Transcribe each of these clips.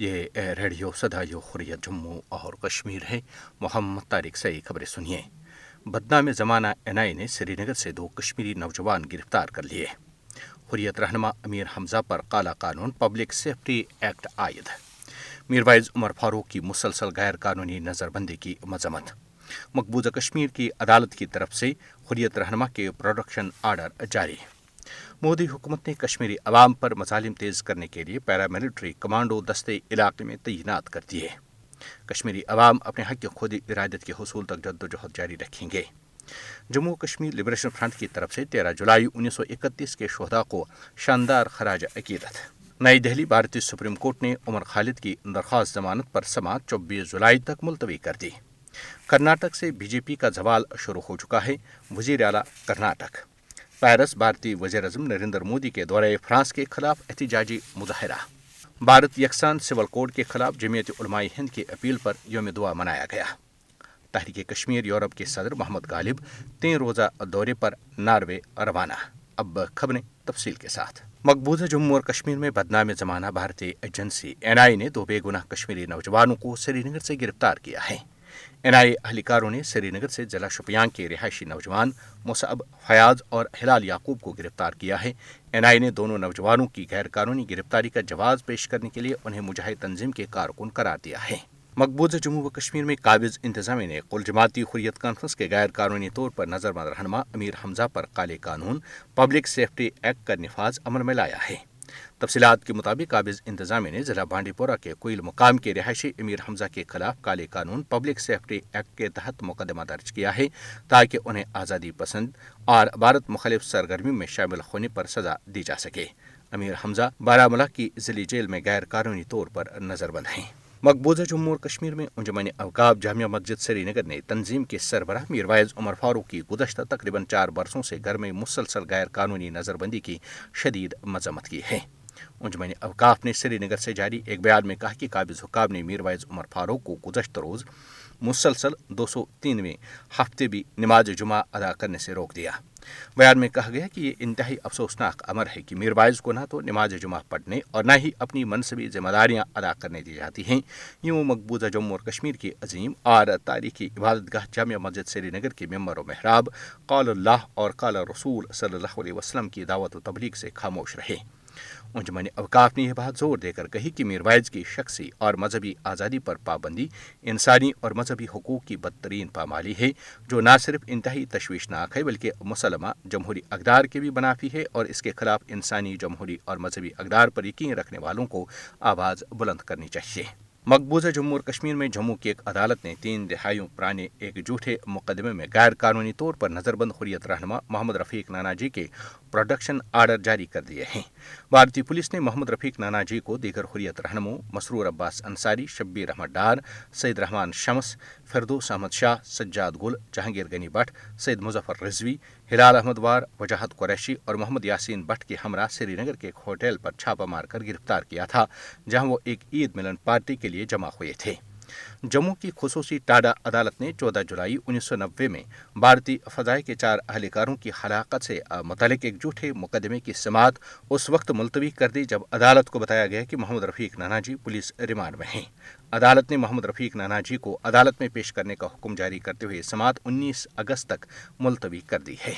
یہ ریڈیو سدائیو حریت جموں اور کشمیر ہے محمد طارق یہ خبریں سنیے بدنام میں زمانہ این آئی نے سری نگر سے دو کشمیری نوجوان گرفتار کر لیے حریت رہنما امیر حمزہ پر کالا قانون پبلک سیفٹی ایکٹ عائد میروائز عمر فاروق کی مسلسل غیر قانونی نظر بندی کی مذمت مقبوضہ کشمیر کی عدالت کی طرف سے حریت رہنما کے پروڈکشن آرڈر جاری مودی حکومت نے کشمیری عوام پر مظالم تیز کرنے کے لیے پیراملٹری کمانڈو دستے علاقے میں تعینات کر دیے کشمیری عوام اپنے حق کی خود ارادت کے حصول تک جد و جہد جاری رکھیں گے جموں کشمیر لبریشن فرنٹ کی طرف سے تیرہ جولائی انیس سو اکتیس کے شہدا کو شاندار خراج عقیدت نئی دہلی بھارتی سپریم کورٹ نے عمر خالد کی درخواست ضمانت پر سماعت چوبیس جولائی تک ملتوی کر دی کرناٹک سے بی جے پی کا زوال شروع ہو چکا ہے وزیر اعلیٰ کرناٹک پیرس بھارتی وزیر اعظم نریندر مودی کے دورے فرانس کے خلاف احتجاجی مظاہرہ بھارت یکساں سول کوڈ کے خلاف جمیعت علماء ہند کی اپیل پر یوم دعا منایا گیا تحریک کشمیر یورپ کے صدر محمد غالب تین روزہ دورے پر ناروے روانہ اب خبریں تفصیل کے ساتھ مقبوضہ جموں اور کشمیر میں بدنام زمانہ بھارتی ایجنسی این آئی نے دو بے گناہ کشمیری نوجوانوں کو سری نگر سے گرفتار کیا ہے این آئی اہلکاروں نے سری نگر سے ضلع شوپیان کے رہائشی نوجوان مصعب فیاض اور ہلال یعقوب کو گرفتار کیا ہے این آئی نے دونوں نوجوانوں کی غیر قانونی گرفتاری کا جواز پیش کرنے کے لیے انہیں مجاہد تنظیم کے کارکن قرار دیا ہے مقبوضہ جموں و کشمیر میں قابض انتظامیہ نے کل جماعتی حریت کانفرنس کے غیر قانونی طور پر نظر مند رہنما امیر حمزہ پر کالے قانون پبلک سیفٹی ایکٹ کا نفاذ عمل میں لایا ہے تفصیلات کے مطابق قابض انتظامیہ نے ضلع بانڈی پورہ کے کوئل مقام کے رہائشی امیر حمزہ کے خلاف کالے قانون پبلک سیفٹی ایکٹ کے تحت مقدمہ درج کیا ہے تاکہ انہیں آزادی پسند اور بھارت مخالف سرگرمی میں شامل ہونے پر سزا دی جا سکے امیر حمزہ بارہ ملا کی ضلعی جیل میں غیر قانونی طور پر نظر بند ہیں مقبوضہ جموں اور کشمیر میں انجمن اوقاف جامعہ مسجد سری نگر نے تنظیم کے سربراہ میر وائز عمر فاروق کی گزشتہ تقریباً چار برسوں سے گھر میں مسلسل غیر قانونی نظر بندی کی شدید مذمت کی ہے انجمن اوقاف نے سری نگر سے جاری ایک بیان میں کہا کہ قابض حکام نے میر وائز عمر فاروق کو گزشتہ روز مسلسل دو سو تینویں ہفتے بھی نماز جمعہ ادا کرنے سے روک دیا بیان میں کہا گیا کہ یہ انتہائی افسوسناک امر ہے کہ میر وائز کو نہ تو نماز جمعہ پڑھنے اور نہ ہی اپنی منصبی ذمہ داریاں ادا کرنے دی جاتی ہیں یوں مقبوضہ جموں اور کشمیر کے عظیم اور تاریخی عبادت گاہ جامع مسجد سری نگر کے ممبر و محراب قال اللہ اور قال رسول صلی اللہ علیہ وسلم کی دعوت و تبلیغ سے خاموش رہے انجمن اوقاف نے یہ بات زور دے کر کہی کہ میروائز کی شخصی اور مذہبی آزادی پر پابندی انسانی اور مذہبی حقوق کی بدترین پامالی ہے جو نہ صرف انتہائی تشویشناک ہے بلکہ مسلمہ جمہوری اقدار کے بھی منافی ہے اور اس کے خلاف انسانی جمہوری اور مذہبی اقدار پر یقین رکھنے والوں کو آواز بلند کرنی چاہیے مقبوضہ جموں اور کشمیر میں جموں کی ایک عدالت نے تین دہائیوں پرانے ایک جھوٹے مقدمے میں غیر قانونی طور پر نظر بند حریت رہنما محمد رفیق نانا جی کے پروڈکشن آرڈر جاری کر دیے ہیں بھارتی پولیس نے محمد رفیق نانا جی کو دیگر حریت رہنموں مسرور عباس انصاری شبیر احمد ڈار سید رحمان شمس فردوس احمد شاہ سجاد گل جہانگیر غنی بٹ سید مظفر رضوی ہلال احمد وار وجاہت قریشی اور محمد یاسین بٹ کے ہمراہ سری نگر کے ایک ہوٹل پر چھاپہ مار کر گرفتار کیا تھا جہاں وہ ایک عید ملن پارٹی کے لیے جمع ہوئے تھے جموں کی خصوصی ٹاڈا عدالت نے چودہ جولائی انیس سو نوے میں بھارتی فضائے کے چار اہلکاروں کی ہلاکت سے متعلق ایک جھوٹے مقدمے کی سماعت اس وقت ملتوی کر دی جب عدالت کو بتایا گیا کہ محمد رفیق نانا جی پولیس ریمانڈ میں ہیں عدالت نے محمد رفیق نانا جی کو عدالت میں پیش کرنے کا حکم جاری کرتے ہوئے سماعت انیس اگست تک ملتوی کر دی ہے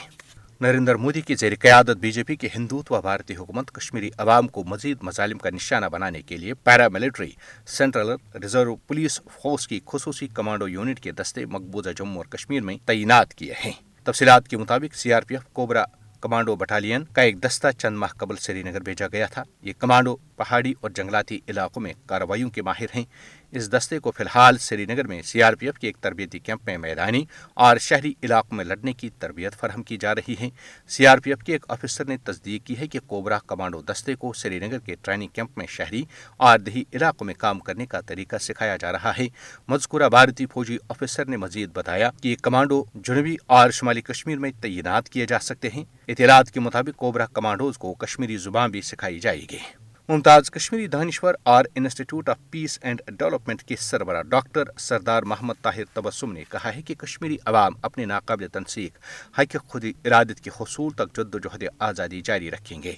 نریندر مودی کی زیر قیادت بی جے پی کے ہندوت و بھارتی حکومت کشمیری عوام کو مزید مظالم کا نشانہ بنانے کے لیے para military central reserve police force کی خصوصی کمانڈو یونٹ کے دستے مقبوضہ جموں اور کشمیر میں تعینات کیے ہیں تفصیلات کے مطابق C R P F CoBRA commando battalion کا ایک دستہ چند ماہ قبل سری نگر بھیجا گیا تھا یہ کمانڈو پہاڑی اور جنگلاتی علاقوں میں کارروائیوں کے ماہر ہیں اس دستے کو فی الحال سری نگر میں سی آر پی ایف کے ایک تربیتی کیمپ میں میدانی اور شہری علاقوں میں لڑنے کی تربیت فراہم کی جا رہی ہے سی آر پی ایف کے ایک آفیسر نے تصدیق کی ہے کہ کوبرا کمانڈو دستے کو سری نگر کے ٹریننگ کیمپ میں شہری اور دیہی علاقوں میں کام کرنے کا طریقہ سکھایا جا رہا ہے مذکورہ بھارتی فوجی آفیسر نے مزید بتایا کہ یہ کمانڈو جنوبی اور شمالی کشمیر میں تعینات کیے جا سکتے ہیں اطلاعات کے مطابق کوبرا کمانڈوز کو کشمیری زبان بھی سکھائی جائے گی ممتاز کشمیری دانشور are institute of peace and development کے سربراہ ڈاکٹر سردار محمد طاہر تبسم نے کہا ہے کہ کشمیری عوام اپنے ناقابل تنسیق حق خود ارادت کے حصول تک جد وجہد آزادی جاری رکھیں گے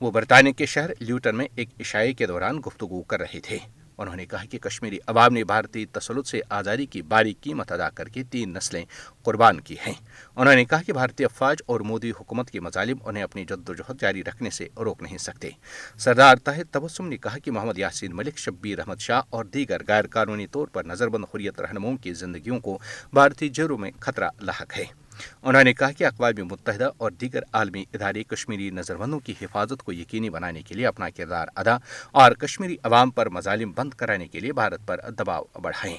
وہ برطانیہ کے شہر لیوٹن میں ایک عشائے کے دوران گفتگو کر رہے تھے انہوں نے کہا کہ کشمیری عوام نے بھارتی تسلط سے آزادی کی باری قیمت ادا کر کے تین نسلیں قربان کی ہیں انہوں نے کہا کہ بھارتی افواج اور مودی حکومت کے مظالم انہیں اپنی جد و جہد جاری رکھنے سے روک نہیں سکتے سردار طاہر تبسم نے کہا کہ محمد یاسین ملک شبیر احمد شاہ اور دیگر غیر قانونی طور پر نظر بند حریت رہنماؤں کی زندگیوں کو بھارتی جروں میں خطرہ لاحق ہے انہوں نے کہا کہ اقوام متحدہ اور دیگر عالمی ادارے کشمیری نظر بندوں کی حفاظت کو یقینی بنانے کے لیے اپنا کردار ادا اور کشمیری عوام پر مظالم بند کرانے کے لیے بھارت پر دباؤ بڑھائیں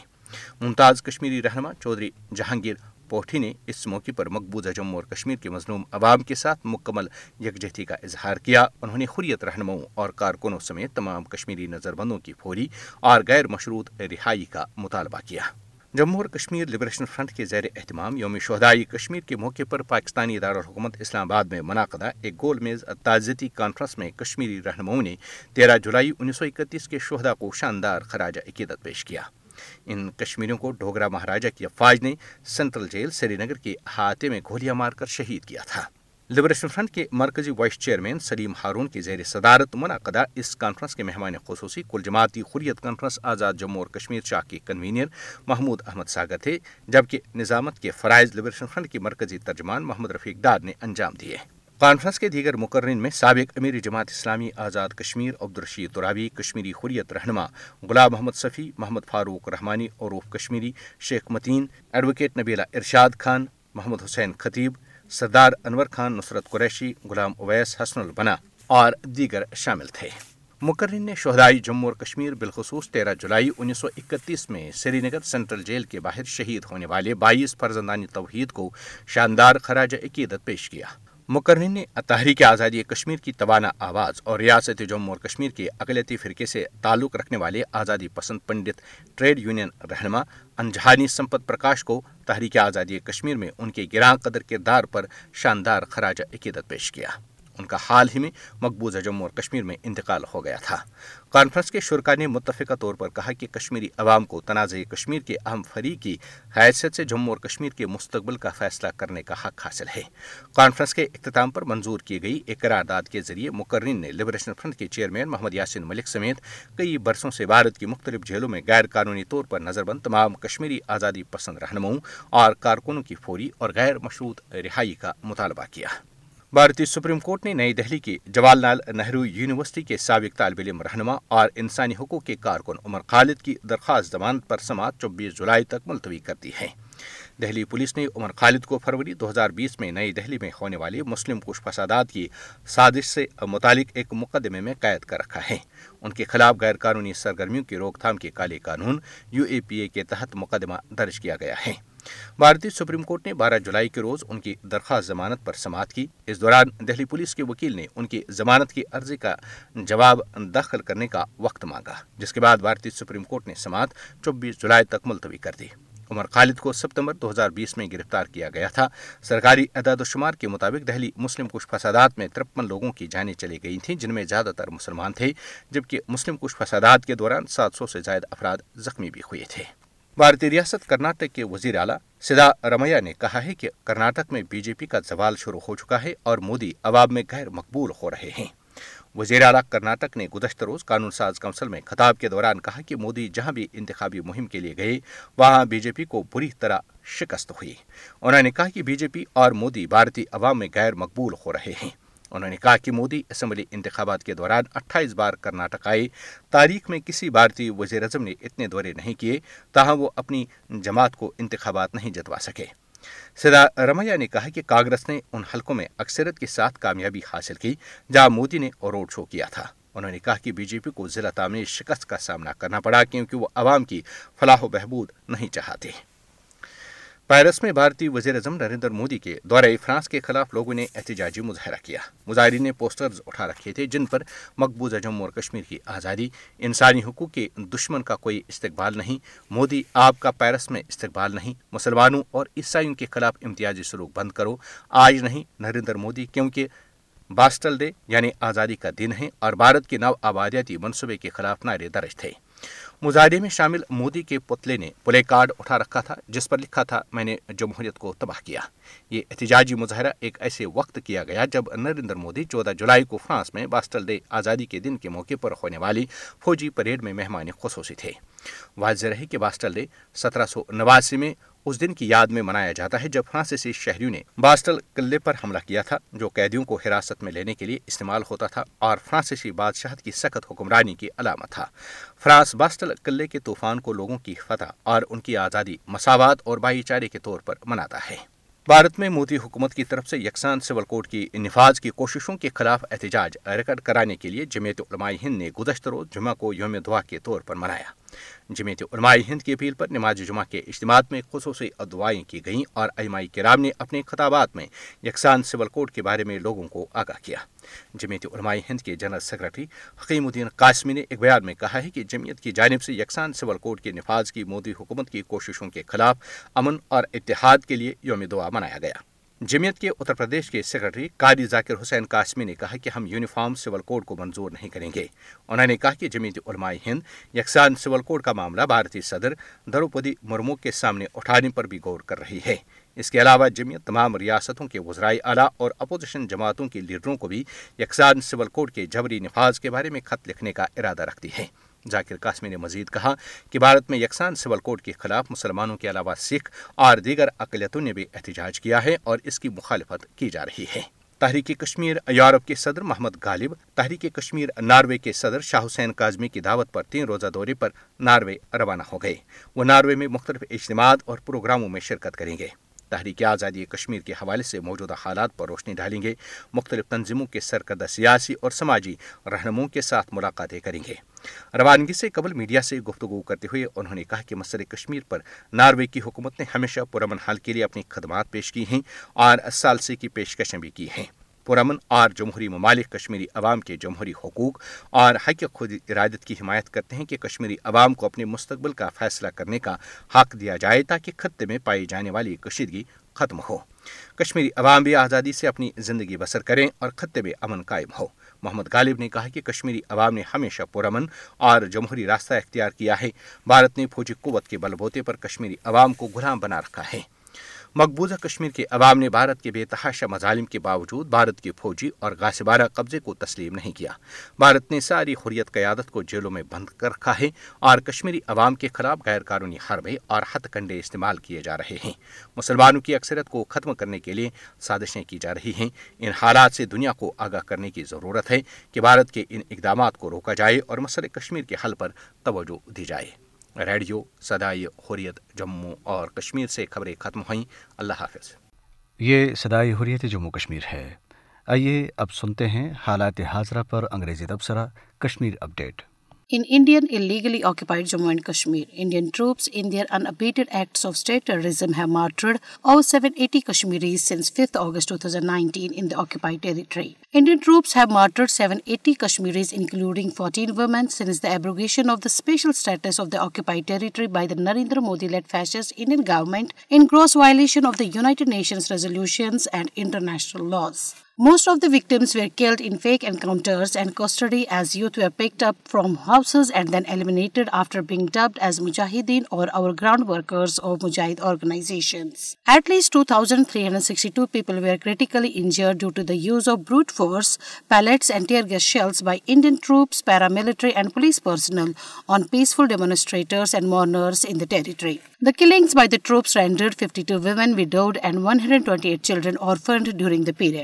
ممتاز کشمیری رہنما چودھری جہانگیر پوٹھی نے اس موقع پر مقبوضہ جموں اور کشمیر کے مظلوم عوام کے ساتھ مکمل یکجہتی کا اظہار کیا انہوں نے حریت رہنماؤں اور کارکنوں سمیت تمام کشمیری نظر بندوں کی فوری اور غیر مشروط رہائی کا مطالبہ کیا جموں اور کشمیر لبریشن فرنٹ کے زیر اہتمام یوم شہدائی کشمیر کے موقع پر پاکستانی حکومت اسلام آباد میں منعقدہ ایک گول میز تعزیتی کانفرنس میں کشمیری رہنماؤں نے تیرہ جولائی انیس سو اکتیس کے شہدا کو شاندار خراج عقیدت پیش کیا ان کشمیریوں کو ڈھوگرا مہاراجا کی افواج نے سینٹرل جیل سری نگر کے احاطے میں گولیاں مار کر شہید کیا تھا لبریشن فرنٹ کے مرکزی وائس چیئرمین سلیم ہارون کی زیر صدارت منعقدہ اس کانفرنس کے مہمان خصوصی کل جماعتی خوریت کانفرنس آزاد جموں اور کشمیر شاہ کی کنوینر محمود احمد ساگر تھے جبکہ نظامت کے فرائض لبریشن فرنٹ کے مرکزی ترجمان محمد رفیق دار نے انجام دیے کانفرنس کے دیگر مقررین میں سابق امیری جماعت اسلامی آزاد کشمیر عبدالرشید ترابی کشمیری حریت رہنما غلام محمد صفی محمد فاروق رحمانی عروف کشمیری شیخ متین ایڈوکیٹ نبیلا ارشاد خان محمد حسین خطیب سردار انور خان نصرت قریشی غلام اویس حسن البنا اور دیگر شامل تھے مقرر نے شہدائی جموں اور کشمیر بالخصوص تیرہ جولائی انیس سو اکتیس میں سری نگر سینٹرل جیل کے باہر شہید ہونے والے بائیس فرزندانی توحید کو شاندار خراج عقیدت پیش کیا مکرن نے تحریک آزادی کشمیر کی توانا آواز اور ریاست جموں اور کشمیر کے اقلیتی فرقے سے تعلق رکھنے والے آزادی پسند پنڈت ٹریڈ یونین رہنما انجھانی سمپت پرکاش کو تحریک آزادی کشمیر میں ان کے گراں قدر کردار پر شاندار خراج عقیدت پیش کیا ان کا حال ہی میں مقبوضہ جموں اور کشمیر میں انتقال ہو گیا تھا کانفرنس کے شرکا نے متفقہ طور پر کہا کہ کشمیری عوام کو تنازع کشمیر کے اہم فریق کی حیثیت سے جموں اور کشمیر کے مستقبل کا فیصلہ کرنے کا حق حاصل ہے کانفرنس کے اختتام پر منظور کی گئی ایک قرارداد کے ذریعے مقررین نے لبریشن فرنٹ کے چیئرمین محمد یاسین ملک سمیت کئی برسوں سے بھارت کی مختلف جھیلوں میں غیر قانونی طور پر نظر بند تمام کشمیری آزادی پسند رہنماؤں اور کارکنوں کی فوری اور غیر مشروط رہائی کا مطالبہ کیا بھارتی سپریم کورٹ نے نئی دہلی کی جواہر لال نہرو یونیورسٹی کے سابق طالب علم رہنما اور انسانی حقوق کے کارکن عمر خالد کی درخواست ضمانت پر سماعت چوبیس جولائی تک ملتوی کر دی ہے دہلی پولیس نے عمر خالد کو فروری دو ہزار بیس میں نئی دہلی میں ہونے والے مسلم کش فسادات کی سازش سے متعلق ایک مقدمے میں قید کر رکھا ہے ان کے خلاف غیر قانونی سرگرمیوں کی روک تھام کے کالے قانون یو اے پی اے کے تحت مقدمہ درج کیا گیا ہے بھارتی سپریم کورٹ نے بارہ جولائی کے روز ان کی درخواست ضمانت پر سماعت کی اس دوران دہلی پولیس کے وکیل نے ان کی ضمانت کی عرضی کا جواب داخل کرنے کا وقت مانگا جس کے بعد بھارتی سپریم کورٹ نے سماعت چوبیس جولائی تک ملتوی کر دی عمر خالد کو ستمبر دو ہزار بیس میں گرفتار کیا گیا تھا سرکاری اعداد و شمار کے مطابق دہلی مسلم کش فسادات میں ترپن لوگوں کی جانیں چلی گئی تھیں جن میں زیادہ تر مسلمان تھے جبکہ مسلم کش فسادات کے دوران سات سو سے زائد افراد زخمی بھی ہوئے تھے بھارتی ریاست کرناٹک کے وزیر اعلیٰ سدا رمیہ نے کہا ہے کہ کرناٹک میں بی جے پی کا زوال شروع ہو چکا ہے اور مودی عوام میں غیر مقبول ہو رہے ہیں وزیر اعلی کرناٹک نے گزشتہ روز قانون ساز کونسل میں خطاب کے دوران کہا کہ مودی جہاں بھی انتخابی مہم کے لیے گئے وہاں بی جے پی کو بری طرح شکست ہوئی انہوں نے کہا کہ بی جے پی اور مودی بھارتی عوام میں غیر مقبول ہو رہے ہیں انہوں نے کہا کہ مودی اسمبلی انتخابات کے دوران اٹھائیس بار کرناٹک آئے تاریخ میں کسی بھارتی وزیر اعظم نے اتنے دورے نہیں کیے تاہم وہ اپنی جماعت کو انتخابات نہیں جتوا سکے رمیا نے کہا کہ کانگریس نے ان حلقوں میں اکثرت کے ساتھ کامیابی حاصل کی جہاں مودی نے روڈ شو کیا تھا انہوں نے کہا کہ بی جے پی کو ضلع تعمیر شکست کا سامنا کرنا پڑا کیونکہ وہ عوام کی فلاح و بہبود نہیں چاہتے پیرس میں بھارتی وزیر اعظم نریندر مودی کے دورے فرانس کے خلاف لوگوں نے احتجاجی مظاہرہ کیا مظاہرین نے پوسٹرز اٹھا رکھے تھے جن پر مقبوضہ جموں اور کشمیر کی آزادی انسانی حقوق کے دشمن کا کوئی استقبال نہیں مودی آپ کا پیرس میں استقبال نہیں مسلمانوں اور عیسائیوں کے خلاف امتیازی سلوک بند کرو آج نہیں نریندر مودی کیونکہ باسٹل ڈے یعنی آزادی کا دن ہے اور بھارت کے نو آبادیاتی منصوبے کے خلاف نعرے درج تھے مظاہرے میں شامل مودی کے پتلے نے پلے کارڈ اٹھا رکھا تھا جس پر لکھا تھا میں نے جمہوریت کو تباہ کیا یہ احتجاجی مظاہرہ ایک ایسے وقت کیا گیا جب نریندر مودی چودہ جولائی کو فرانس میں باسٹل ڈے آزادی کے دن کے موقع پر ہونے والی فوجی پریڈ میں مہمان خصوصی تھے واضح رہے کہ باسٹل ڈے سترہ سو نواسی میں اس دن کی یاد میں منایا جاتا ہے جب فرانسیسی شہریوں نے باسٹل قلعے پر حملہ کیا تھا جو قیدیوں کو حراست میں لینے کے لیے استعمال ہوتا تھا اور فرانسیسی بادشاہت کی سخت حکمرانی کی علامت تھا فرانس باسٹل قلعے کے طوفان کو لوگوں کی فتح اور ان کی آزادی مساوات اور بھائی چارے کے طور پر مناتا ہے بھارت میں مودی حکومت کی طرف سے یکسان سول کوڈ کی نفاذ کی کوششوں کے خلاف احتجاج ریکارڈ کرانے کے لیے جمعیت علماء ہند نے روز جمعہ کو یوم دعا کے طور پر منایا جمعیت علماء ہند کی اپیل پر نماز جمعہ کے اجتماعات میں خصوصی ادوائیں کی گئیں اور ایمائی کرام نے اپنے خطابات میں یکسان سول کوڈ کے بارے میں لوگوں کو آگاہ کیا جمعیت علماء ہند کے جنرل سیکرٹری حقیم قاسمی نے ایک بیان میں کہا ہے کہ جمعیت کی جانب سے سول کوڈ کے نفاذ کی مودی حکومت کی کوششوں کے خلاف امن اور اتحاد کے لیے یوم دعا منایا گیا جمعیت کے اتر پردیش کے سیکرٹری قاری ذاکر حسین قاسمی نے کہا کہ ہم یونیفارم سول کوڈ کو منظور نہیں کریں گے انہوں نے کہا کہ جمعیت علماء ہند یکسان سول کوڈ کا معاملہ بھارتی صدر دروپدی مرمو کے سامنے اٹھانے پر بھی غور کر رہی ہے اس کے علاوہ جمعیت تمام ریاستوں کے وزرائے اعلیٰ اور اپوزیشن جماعتوں کے لیڈروں کو بھی یکسان سول کوڈ کے جبری نفاذ کے بارے میں خط لکھنے کا ارادہ رکھتی ہے ذاکر قاسمی نے مزید کہا کہ بھارت میں یکسان سول کوڈ کے خلاف مسلمانوں کے علاوہ سکھ اور دیگر اقلیتوں نے بھی احتجاج کیا ہے اور اس کی مخالفت کی جا رہی ہے تحریک کشمیر یورپ کے صدر محمد غالب تحریک کشمیر ناروے کے صدر شاہ حسین کاظمی کی دعوت پر تین روزہ دورے پر ناروے روانہ ہو گئے وہ ناروے میں مختلف اجتماعات اور پروگراموں میں شرکت کریں گے تحریک آزادی کشمیر کے حوالے سے موجودہ حالات پر روشنی ڈالیں گے مختلف تنظیموں کے سرکردہ سیاسی اور سماجی رہنماؤں کے ساتھ ملاقاتیں کریں گے روانگی سے قبل میڈیا سے گفتگو کرتے ہوئے انہوں نے کہا کہ مسئلہ کشمیر پر ناروے کی حکومت نے ہمیشہ پرامن حال کے لیے اپنی خدمات پیش کی ہیں اور سالسی کی پیشکشیں بھی کی ہیں پرامن اور جمہوری ممالک کشمیری عوام کے جمہوری حقوق اور حق خود ارادت کی حمایت کرتے ہیں کہ کشمیری عوام کو اپنے مستقبل کا فیصلہ کرنے کا حق دیا جائے تاکہ خطے میں پائی جانے والی کشیدگی ختم ہو کشمیری عوام بھی آزادی سے اپنی زندگی بسر کریں اور خطے میں امن قائم ہو محمد غالب نے کہا کہ کشمیری عوام نے ہمیشہ پرامن اور جمہوری راستہ اختیار کیا ہے بھارت نے فوجی قوت کے بل بوتے پر کشمیری عوام کو غلام بنا رکھا ہے مقبوضہ کشمیر کے عوام نے بھارت کے بے تحاشا مظالم کے باوجود بھارت کی فوجی اور غاسبارہ قبضے کو تسلیم نہیں کیا بھارت نے ساری حریت قیادت کو جیلوں میں بند کر رکھا ہے اور کشمیری عوام کے خلاف غیر قانونی حربے اور ہتھ کنڈے استعمال کیے جا رہے ہیں مسلمانوں کی اکثرت کو ختم کرنے کے لیے سازشیں کی جا رہی ہیں ان حالات سے دنیا کو آگاہ کرنے کی ضرورت ہے کہ بھارت کے ان اقدامات کو روکا جائے اور مسئلہ کشمیر کے حل پر توجہ دی جائے ریڈیو سدائی حریت جموں اور کشمیر سے خبریں ختم ہوئیں اللہ حافظ یہ صدائی حریت جموں کشمیر ہے آئیے اب سنتے ہیں حالات حاضرہ پر انگریزی تبصرہ Kashmir update In Indian illegally occupied Jammu and Kashmir, Indian troops in their unabated acts of state terrorism have martyred over 780 Kashmiris since 5th August 2019 in the occupied territory. Indian troops have martyred 780 Kashmiris, including 14 women, since the abrogation of the special status of the occupied territory by the Narendra Modi-led fascist Indian government in gross violation of the United Nations resolutions and international laws. Most of the victims are happened as مجاہد اور پیر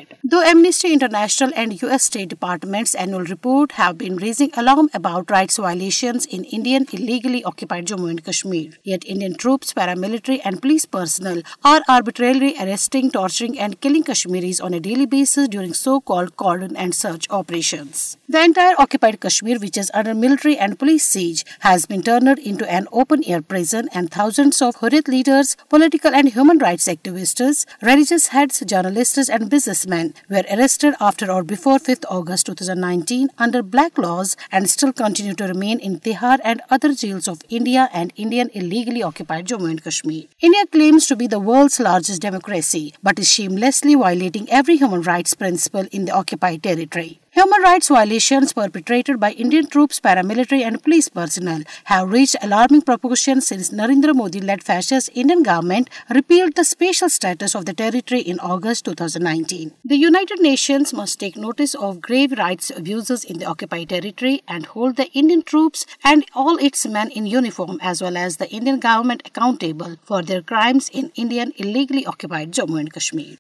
Amnesty International and U.S. State Department's annual report have been raising alarm about rights violations in Indian illegally occupied Jammu and Kashmir. Yet Indian troops, paramilitary and police personnel are arbitrarily arresting, torturing and killing Kashmiris on a daily basis during so-called cordon and search operations. The entire occupied Kashmir, which is under military and police siege, has been turned into an open-air prison, and thousands of Hurit leaders, political and human rights activists, religious heads, journalists and businessmen were arrested after or before 5th August 2019 under black laws and still continue to remain in Tihar and other jails of India and Indian illegally occupied Jammu and Kashmir. India claims to be the world's largest democracy, but is shamelessly violating every human rights principle in the occupied territory. Human rights violations perpetrated by Indian troops, paramilitary and police personnel have reached alarming proportions since Narendra Modi-led fascist Indian government repealed the special status of the territory in August 2019. The United Nations must take notice of grave rights abuses in the occupied territory and hold the Indian troops and all its men in uniform as well as the Indian government accountable for their crimes in Indian illegally occupied Jammu and Kashmir.